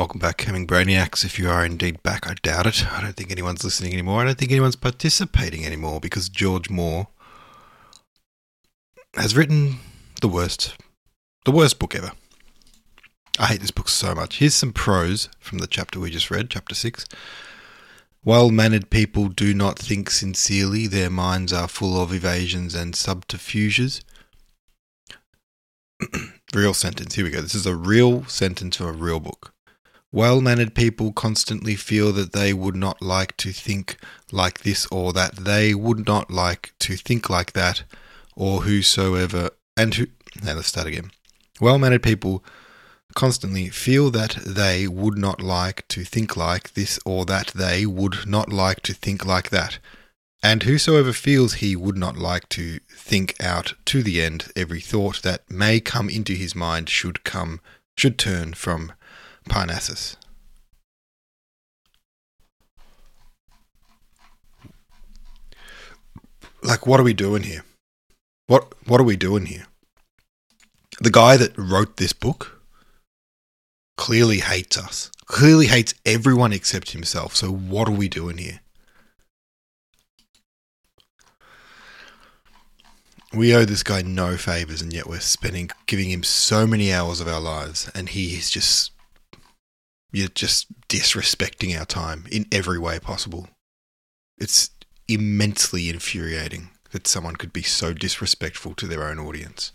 Welcome back, Hemming Brainiacs. If you are indeed back, I doubt it. I don't think anyone's listening anymore. I don't think anyone's participating anymore because George Moore has written the worst, the worst book ever. I hate this book so much. Here's some prose from the chapter we just read, chapter 6. Well mannered people do not think sincerely, their minds are full of evasions and subterfuges. real sentence. Here we go. This is a real sentence from a real book. Well mannered people constantly feel that they would not like to think like this or that, they would not like to think like that, or whosoever, and who, now let's start again. Well mannered people constantly feel that they would not like to think like this or that, they would not like to think like that. And whosoever feels he would not like to think out to the end every thought that may come into his mind should come, should turn from Parnassus. Like, what are we doing here? What What are we doing here? The guy that wrote this book clearly hates us. Clearly hates everyone except himself. So, what are we doing here? We owe this guy no favors, and yet we're spending, giving him so many hours of our lives, and he is just you're just disrespecting our time in every way possible. It's immensely infuriating that someone could be so disrespectful to their own audience.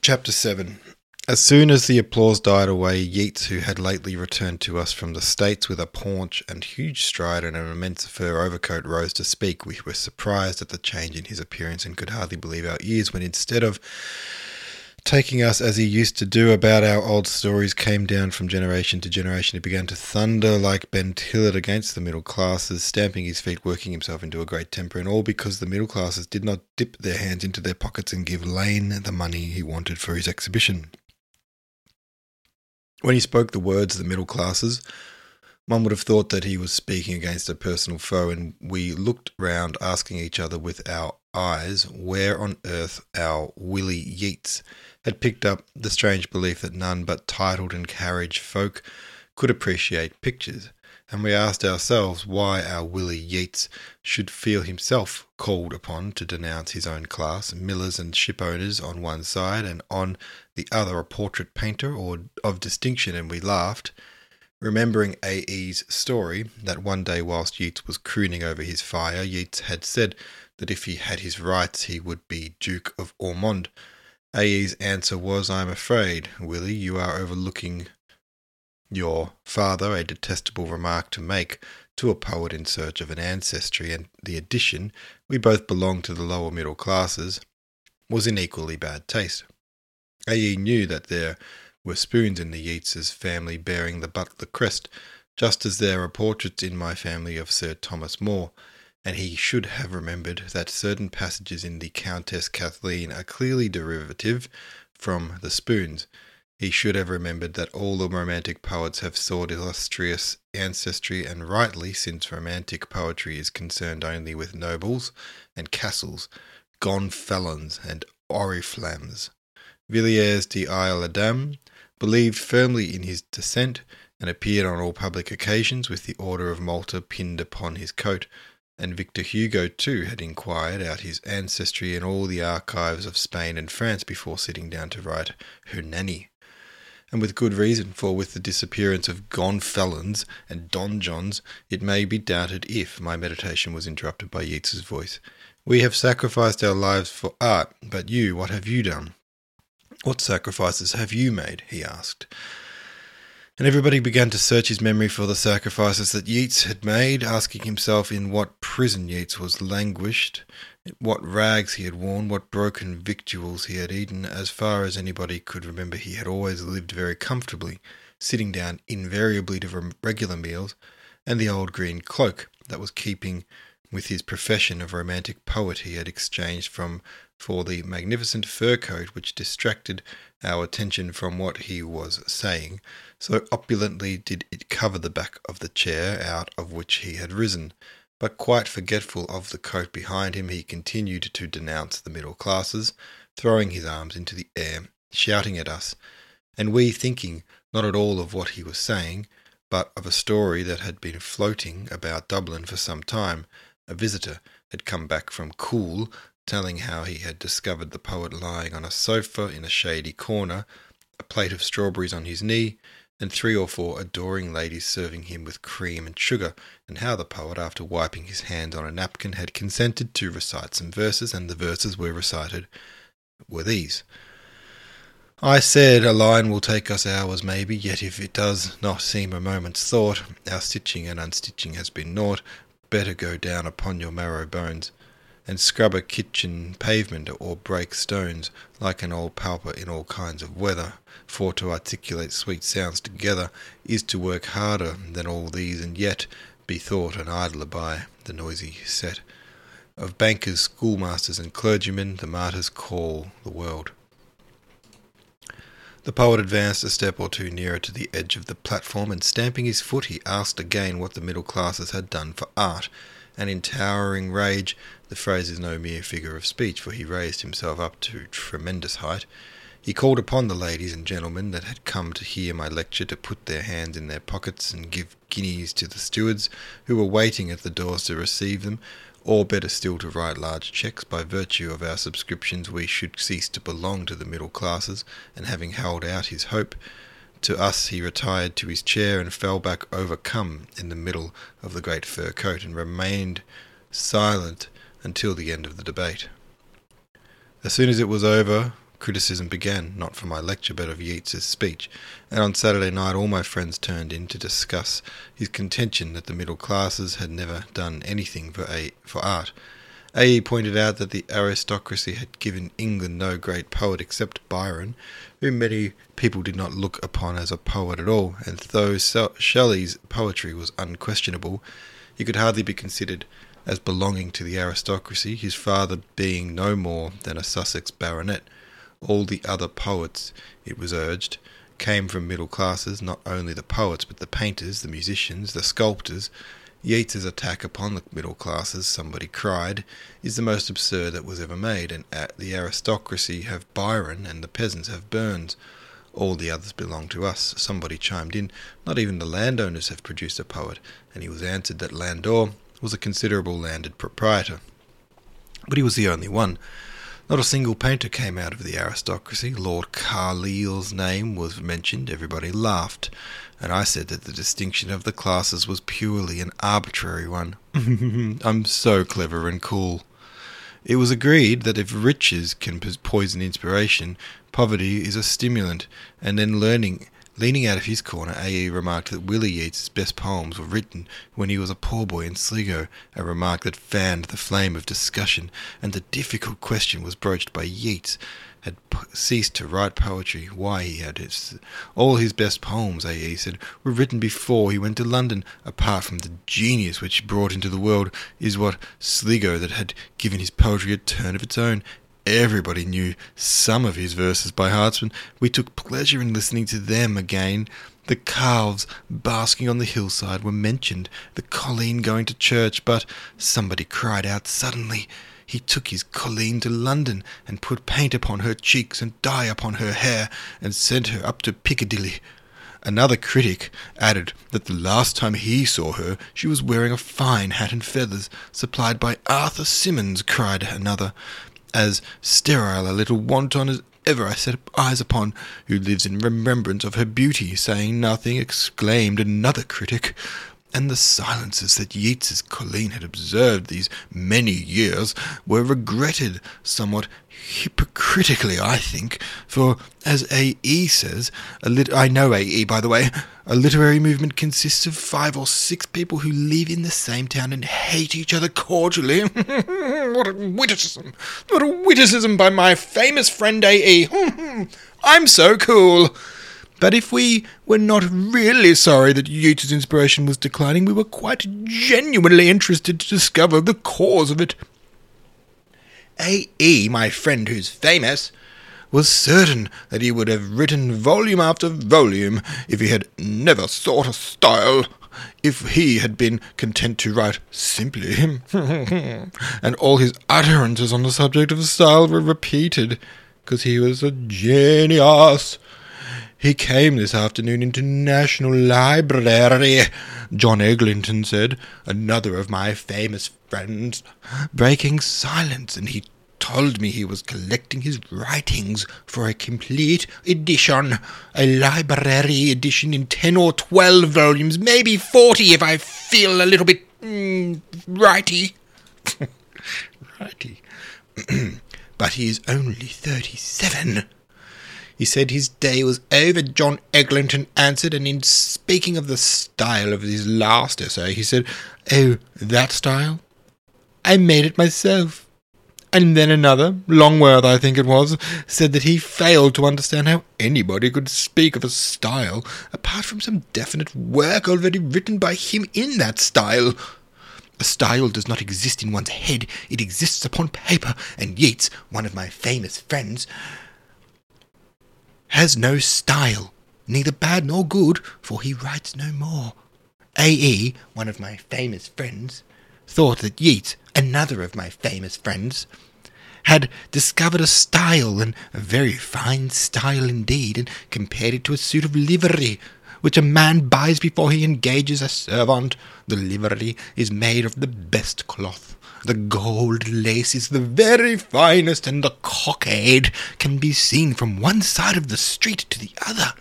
Chapter 7 As soon as the applause died away, Yeats, who had lately returned to us from the States with a paunch and huge stride and an immense fur overcoat, rose to speak. We were surprised at the change in his appearance and could hardly believe our ears when instead of taking us as he used to do about our old stories came down from generation to generation. He began to thunder like Ben Tillett against the middle classes, stamping his feet, working himself into a great temper, and all because the middle classes did not dip their hands into their pockets and give Lane the money he wanted for his exhibition. When he spoke the words the middle classes, one would have thought that he was speaking against a personal foe, and we looked round, asking each other with our eyes where on earth our Willie Yeats had picked up the strange belief that none but titled and carriage folk could appreciate pictures, and we asked ourselves why our Willie Yeats should feel himself called upon to denounce his own class, millers and ship owners on one side, and on the other a portrait painter or of distinction, and we laughed. Remembering A.E.'s story, that one day whilst Yeats was crooning over his fire, Yeats had said that if he had his rights he would be Duke of Ormond, A.E.'s answer was, I am afraid, Willie, you are overlooking your father a detestable remark to make to a poet in search of an ancestry, and the addition, we both belong to the lower middle classes, was in equally bad taste. A.E. knew that there were spoons in the Yeatses family bearing the Butler crest, just as there are portraits in my family of Sir Thomas More, and he should have remembered that certain passages in the Countess Cathleen are clearly derivative from the spoons. He should have remembered that all the romantic poets have sought illustrious ancestry, and rightly, since romantic poetry is concerned only with nobles and castles, gonfalons and oriflammes. Villiers de Isle Adam believed firmly in his descent, and appeared on all public occasions with the Order of Malta pinned upon his coat, and Victor Hugo too had inquired out his ancestry in all the archives of Spain and France before sitting down to write Hernani. And with good reason, for with the disappearance of gonfalons and donjons, it may be doubted if my meditation was interrupted by Yeats's voice. We have sacrificed our lives for art, but you, what have you done? What sacrifices have you made? he asked and everybody began to search his memory for the sacrifices that Yeats had made, asking himself in what prison Yeats was languished, what rags he had worn, what broken victuals he had eaten. As far as anybody could remember, he had always lived very comfortably, sitting down invariably to regular meals, and the old green cloak that was keeping with his profession of romantic poet he had exchanged from for the magnificent fur coat which distracted our attention from what he was saying, so opulently did it cover the back of the chair out of which he had risen. But quite forgetful of the coat behind him, he continued to denounce the middle classes, throwing his arms into the air shouting at us, and we thinking not at all of what he was saying, but of a story that had been floating about Dublin for some time. A visitor had come back from Coole, telling how he had discovered the poet lying on a sofa in a shady corner, a plate of strawberries on his knee, and three or four adoring ladies serving him with cream and sugar, and how the poet, after wiping his hands on a napkin, had consented to recite some verses, and the verses were recited were these. I said a line will take us hours maybe, yet if it does not seem a moment's thought, our stitching and unstitching has been naught, better go down upon your marrow bones, and scrub a kitchen pavement or break stones, like an old pauper in all kinds of weather, for to articulate sweet sounds together is to work harder than all these, and yet be thought an idler by the noisy set of bankers, schoolmasters, and clergymen, the martyrs call the world. The poet advanced a step or two nearer to the edge of the platform, and stamping his foot, he asked again what the middle classes had done for art. And in towering rage, the phrase is no mere figure of speech, for he raised himself up to tremendous height. He called upon the ladies and gentlemen that had come to hear my lecture to put their hands in their pockets and give guineas to the stewards, who were waiting at the doors to receive them, or better still to write large cheques by virtue of our subscriptions we should cease to belong to the middle classes and having held out his hope to us he retired to his chair and fell back overcome in the middle of the great fur coat and remained silent until the end of the debate. As soon as it was over criticism began, not for my lecture but of Yeats's speech, and on Saturday night all my friends turned in to discuss his contention that the middle classes had never done anything for, a, for art. A.E. pointed out that the aristocracy had given England no great poet except Byron, whom many people did not look upon as a poet at all, and though Shelley's poetry was unquestionable, he could hardly be considered as belonging to the aristocracy, his father being no more than a Sussex baronet. All the other poets, it was urged, came from middle classes, not only the poets, but the painters, the musicians, the sculptors. Yeats's attack upon the middle classes, somebody cried, is the most absurd that was ever made, and at the aristocracy have Byron and the peasants have Burns. All the others belong to us. Somebody chimed in, not even the landowners have produced a poet, and he was answered that Landor was a considerable landed proprietor. But he was the only one. Not a single painter came out of the aristocracy. Lord Carlisle's name was mentioned. Everybody laughed, and I said that the distinction of the classes was purely an arbitrary one. I'm so clever and cool. It was agreed that if riches can poison inspiration, poverty is a stimulant, and then learning Leaning out of his corner, A.E. remarked that Willie Yeats's best poems were written when he was a poor boy in Sligo, a remark that fanned the flame of discussion, and the difficult question was broached by Yeats had ceased to write poetry, why he had it. All his best poems, A.E. said, were written before he went to London, apart from the genius which he brought into the world, is what Sligo that had given his poetry a turn of its own, Everybody knew some of his verses by Heartsman. We took pleasure in listening to them again. The calves basking on the hillside were mentioned, the colleen going to church, but somebody cried out suddenly. He took his colleen to London and put paint upon her cheeks and dye upon her hair and sent her up to Piccadilly. Another critic added that the last time he saw her she was wearing a fine hat and feathers supplied by Arthur Symons, cried another as sterile a little wanton as ever I set eyes upon, who lives in remembrance of her beauty, saying nothing, exclaimed another critic. And the silences that Yeats's Colleen had observed these many years were regretted somewhat hypocritically, I think, for, as A.E. says, a lit- I know A.E., by the way, a literary movement consists of five or six people who live in the same town and hate each other cordially. what a witticism! What a witticism by my famous friend A.E. I'm so cool! But if we were not really sorry that Yeats's inspiration was declining, we were quite genuinely interested to discover the cause of it. A.E., my friend who's famous, was certain that he would have written volume after volume if he had never sought a style, if he had been content to write simply, and all his utterances on the subject of style were repeated. because he was a genius. He came this afternoon into National Library, John Eglinton said, another of my famous friends, breaking silence, and he told me he was collecting his writings for a complete edition, a library edition in 10 or 12 volumes, maybe 40 if I feel a little bit mm, righty. righty. but he is only 37. He said his day was over, John Eglinton answered, and in speaking of the style of his last essay, he said, Oh, that style? I made it myself. And then another, Longworth I think it was, said that he failed to understand how anybody could speak of a style apart from some definite work already written by him in that style. A style does not exist in one's head, it exists upon paper, and Yeats, one of my famous friends, has no style, neither bad nor good, for he writes no more. A.E., one of my famous friends, thought that Yeats, another of my famous friends, had discovered a style, and a very fine style indeed, and compared it to a suit of livery, which a man buys before he engages a servant. The livery is made of the best cloth. The gold lace is the very finest, and the cockade can be seen from one side of the street to the other.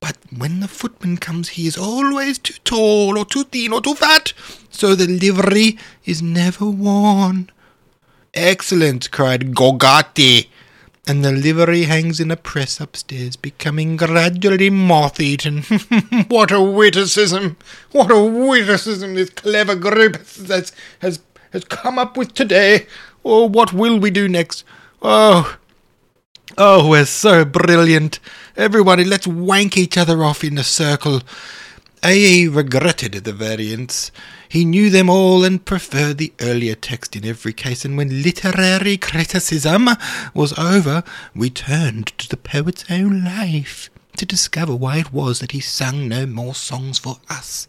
But when the footman comes, he is always too tall, or too thin, or too fat, so the livery is never worn. Excellent, cried Gogarty, and the livery hangs in a press upstairs, becoming gradually moth eaten. what a witticism! What a witticism this clever group has, has, has come up with today! Oh, what will we do next? Oh, oh, we're so brilliant! Everybody, let's wank each other off in a circle. A.E. regretted the variants. He knew them all and preferred the earlier text in every case, and when literary criticism was over, we turned to the poet's own life to discover why it was that he sung no more songs for us.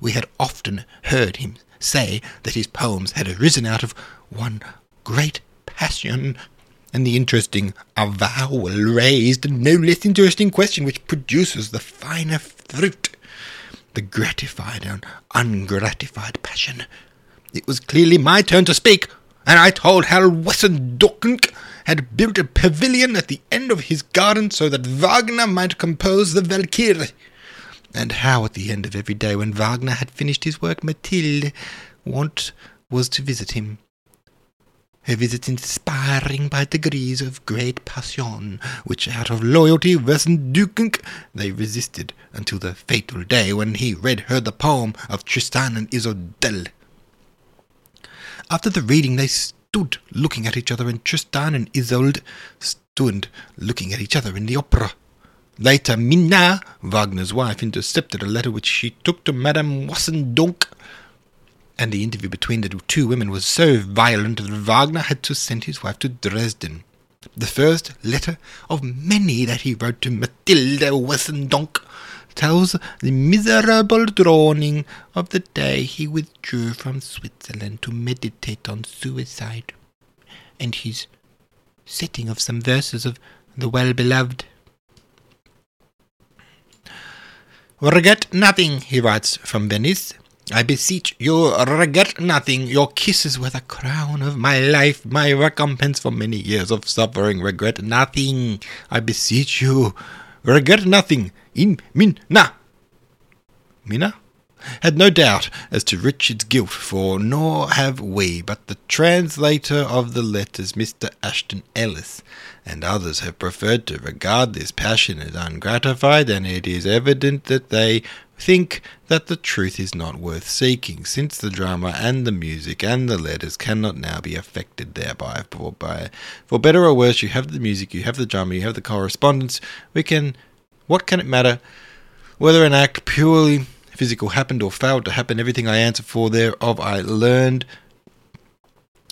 We had often heard him say that his poems had arisen out of one great passion and the interesting avowal raised a no less interesting question which produces the finer fruit, the gratified and ungratified passion. It was clearly my turn to speak, and I told how Wesendonck had built a pavilion at the end of his garden so that Wagner might compose the Valkyrie, and how at the end of every day when Wagner had finished his work, Mathilde want was to visit him her visits inspiring by degrees of great passion, which out of loyalty Wesendonck they resisted until the fatal day when he read her the poem of Tristan and Isolde. After the reading they stood looking at each other, and Tristan and Isolde stood looking at each other in the opera. Later, Minna, Wagner's wife, intercepted a letter which she took to Madame Wesendonck and the interview between the two women was so violent that Wagner had to send his wife to Dresden. The first letter of many that he wrote to Mathilde Wesendonck tells the miserable drawing of the day he withdrew from Switzerland to meditate on suicide, and his setting of some verses of the well-beloved. Regret nothing, he writes from Venice. I beseech you, regret nothing. Your kisses were the crown of my life, my recompense for many years of suffering. Regret nothing. I beseech you, regret nothing. In Minna. Minna? Had no doubt as to Richard's guilt, for nor have we, but the translator of the letters, Mr. Ashton Ellis, and others have preferred to regard this passion as ungratified, and it is evident that they think that the truth is not worth seeking, since the drama and the music and the letters cannot now be affected thereby. For, by, for better or worse, you have the music, you have the drama, you have the correspondence. We can. What can it matter whether an act purely physical happened or failed to happen? Everything I answer for thereof I learned.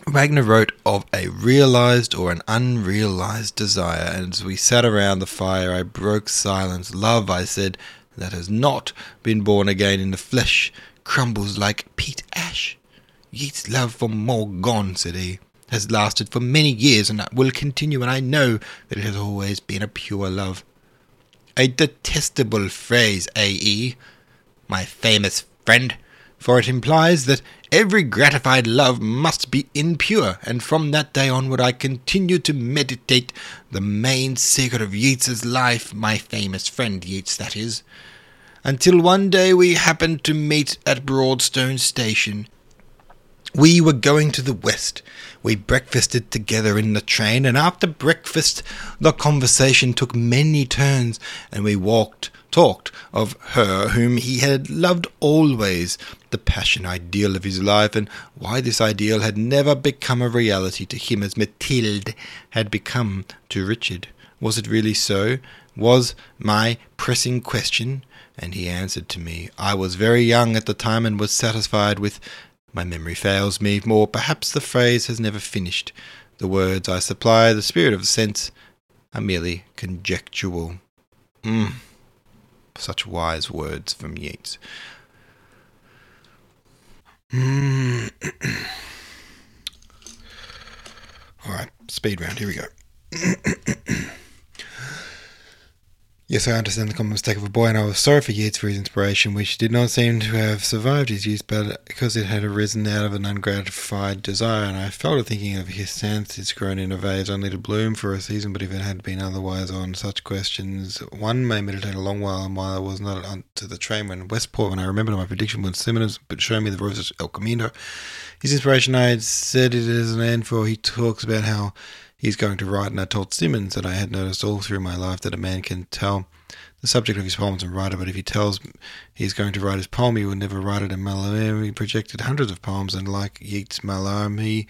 Wagner wrote of a realized or an unrealized desire, and as we sat around the fire, I broke silence. Love, I said, that has not been born again in the flesh crumbles like peat ash. Yeats' love for Maud Gonne, said he. has lasted for many years and will continue, and I know that it has always been a pure love. A detestable phrase, A.E., my famous friend, for it implies that every gratified love must be impure, and from that day onward I continued to meditate the main secret of Yeats's life, my famous friend Yeats, that is, until one day we happened to meet at Broadstone Station. We were going to the west. We breakfasted together in the train, and after breakfast the conversation took many turns, and we walked talked of her whom he had loved always, the passion ideal of his life, and why this ideal had never become a reality to him as Mathilde had become to Richard. Was it really so? Was my pressing question? And he answered to me. I was very young at the time and was satisfied with. My memory fails me, more. perhaps the phrase has never finished. The words I supply, the spirit of the sense, are merely conjectural. Mm. Such wise words from Yeats. Mm. All right, speed round. Here we go. Yes, I understand the common mistake of a boy, and I was sorry for Yeats for his inspiration, which did not seem to have survived his youth, but because it had arisen out of an ungratified desire, and I fell to thinking of his sense it's grown in a vase only to bloom for a season, but if it had been otherwise on such questions, one may meditate a long while, and while I was not onto the train when Westport, when I remembered my prediction was Symons, but show me the roses El Camino, his inspiration, I had said it as an end, for he talks about how he's going to write, and I told Symons that I had noticed all through my life that a man can tell the subject of his poems and write it, but if he tells he's going to write his poem, he will never write it in Mallarmé. He projected hundreds of poems, and like Yeats Mallarmé,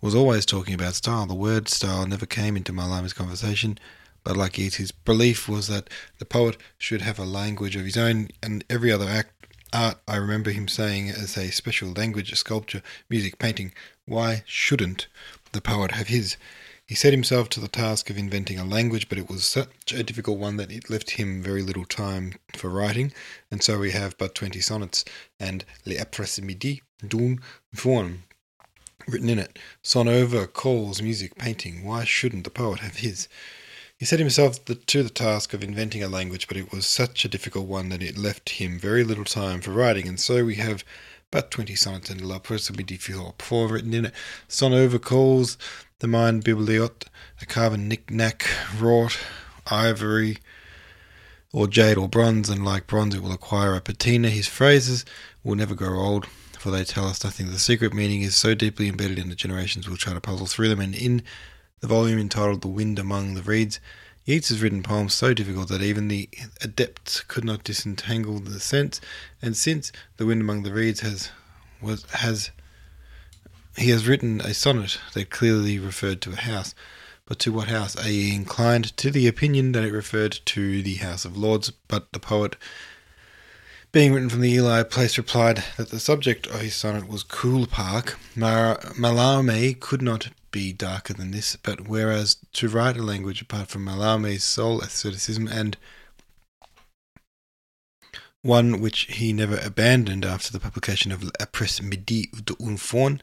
was always talking about style. The word style never came into Mallarmé's conversation, but like Yeats, his belief was that the poet should have a language of his own, and every other act art, I remember him saying, as a special language, sculpture, music, painting. Why shouldn't the poet have his? He set himself to the task of inventing a language, but it was such a difficult one that it left him very little time for writing, and so we have but twenty sonnets and Les Après-midi d'un Faun written in it. Son over, calls, music, painting. Why shouldn't the poet have his? He set himself to the task of inventing a language, but it was such a difficult one that it left him very little time for writing, and so we have but twenty sonnets and L'Après-midi four written in it. Son over calls the mind bibelot, a carven knick-knack, wrought ivory or jade or bronze, and like bronze it will acquire a patina. His phrases will never grow old, for they tell us nothing. The secret meaning is so deeply embedded in the generations we'll try to puzzle through them, and in the volume entitled The Wind Among the Reeds, Yeats has written poems so difficult that even the adepts could not disentangle the sense, and since The Wind Among the Reeds has was has he has written a sonnet that clearly referred to a house, but to what house? Are ye inclined to the opinion that it referred to the House of Lords? But the poet, being written from the Ely place, replied that the subject of his sonnet was Coole Park. Mar- could not be darker than this, but whereas to write a language apart from Mallarmé's sole asceticism and one which he never abandoned after the publication of Après-midi d'un Faun,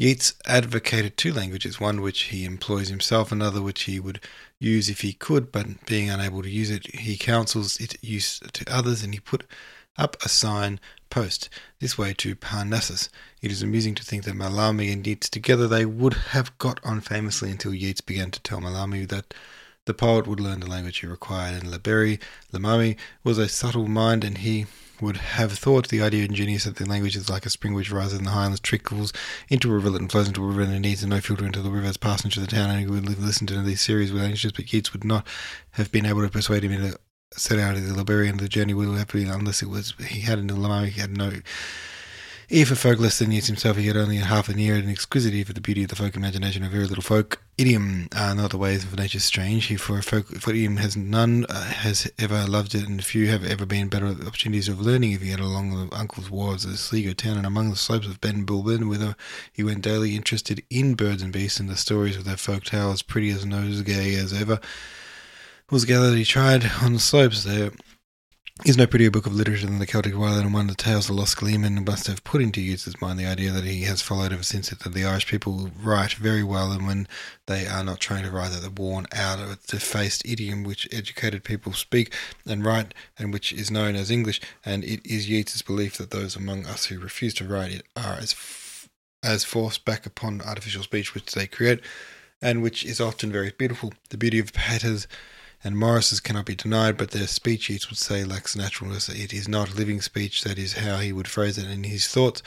Yeats advocated two languages, one which he employs himself, another which he would use if he could, but being unable to use it, he counsels its use to others, and he put up a sign post this way to Parnassus. It is amusing to think that Mallarmé and Yeats together they would have got on famously until Yeats began to tell Mallarmé that the poet would learn the language he required, and Le Berry, Lamami was a subtle mind, and he would have thought the idea ingenious that the language is like a spring which rises in the highlands, trickles into a rivulet and flows into a river and needs no filter until the river has passed into the town and he would listen to these series with anxious but Yeats would not have been able to persuade him to set out of the Liberian the journey would have been unless it was he had the Lamar he had no ear for folk less than Yeats himself, he had only half an ear, and an exquisite ear for the beauty of the folk imagination, a very little folk idiom, uh, not the ways of nature strange. He for a folk for idiom has none uh, has ever loved it, and few have ever been better opportunities of learning. If he had along the uncle's wharves of Sligo town and among the slopes of Ben Bulben, whither he went daily, interested in birds and beasts and the stories of their folk tales, pretty as nosegay as ever was gathered. He tried on the slopes there is no prettier book of literature than the Celtic Warlord and one of the tales of Lost Gleeman must have put into Yeats's mind the idea that he has followed ever since it that the Irish people write very well and when they are not trying to write that they're born out defaced idiom which educated people speak and write and which is known as English and it is Yeats's belief that those among us who refuse to write it are as f- as forced back upon artificial speech which they create and which is often very beautiful. The beauty of Pater's and Morris's cannot be denied, but their speech, Yeats would say, lacks naturalness. It is not living speech, that is how he would phrase it in his thoughts.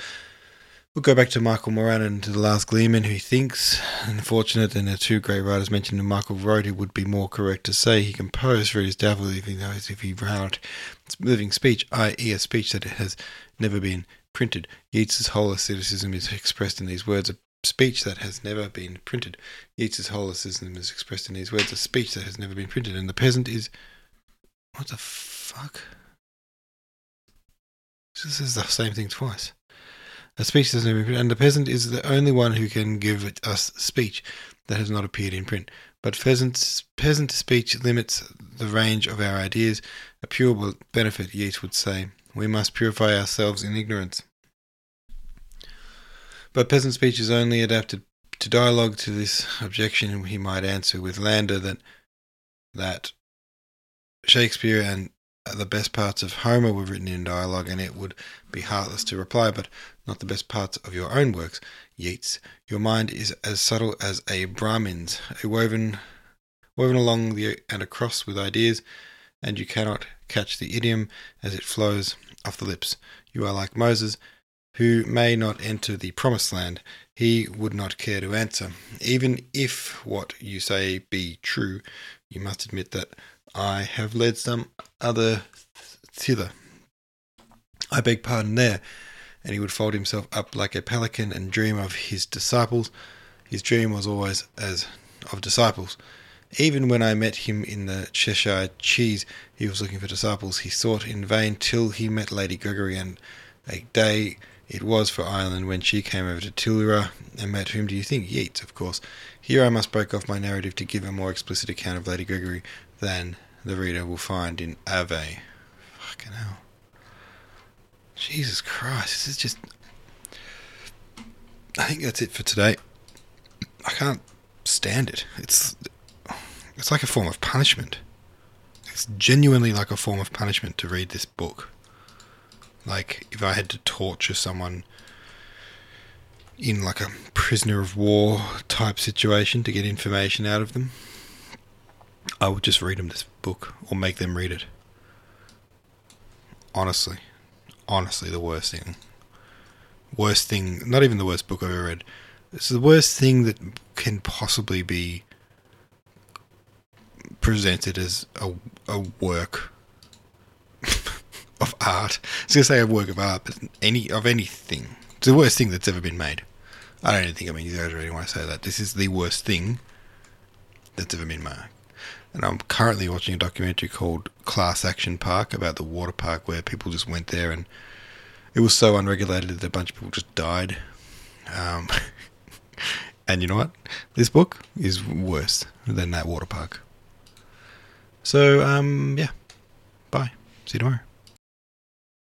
We'll go back to Michael Moran and to The Last Gleeman, who thinks, unfortunate, and the two great writers mentioned, and Michael wrote, it would be more correct to say he composed for his devil he knows if he wrote living speech, i.e., a speech that has never been printed. Yeats's whole asceticism is expressed in these words speech that has never been printed. Yeats's whole is expressed in these words a speech that has never been printed, and the peasant is. What the fuck? This is the same thing twice. A speech that has never been printed, and the peasant is the only one who can give us speech that has not appeared in print. But peasant's, peasant speech limits the range of our ideas. A pure benefit, Yeats would say. We must purify ourselves in ignorance. But peasant speech is only adapted to dialogue. To this objection, he might answer with Landor that that Shakespeare and the best parts of Homer were written in dialogue, and it would be heartless to reply, but not the best parts of your own works, Yeats. Your mind is as subtle as a Brahmin's, a woven woven along the and across with ideas, and you cannot catch the idiom as it flows off the lips. You are like Moses, who may not enter the promised land, he would not care to answer. Even if what you say be true, you must admit that I have led some other thither. I beg pardon there. And he would fold himself up like a pelican and dream of his disciples. His dream was always as of disciples. Even when I met him in the Cheshire Cheese, he was looking for disciples. He sought in vain till he met Lady Gregory, and a day it was for Ireland when she came over to Tillyra and met whom do you think? Yeats, of course. Here I must break off my narrative to give a more explicit account of Lady Gregory than the reader will find in Ave. Fucking hell. Jesus Christ, this is just. I think that's it for today. I can't stand it. It's it's like a form of punishment. It's genuinely like a form of punishment to read this book. Like if I had to torture someone in like a prisoner of war type situation to get information out of them, I would just read them this book or make them read it. Honestly. Honestly, the worst thing. Worst thing, not even the worst book I've ever read. It's the worst thing that can possibly be presented as a, a work of art. I was going to say a work of art, but any of anything. It's the worst thing that's ever been made. I don't even think I mean exaggerating when I say that. This is the worst thing that's ever been made. And I'm currently watching a documentary called Class Action Park about the water park where people just went there and it was so unregulated that a bunch of people just died. Um, and you know what? This book is worse than that water park. So, um, yeah. Bye. See you tomorrow.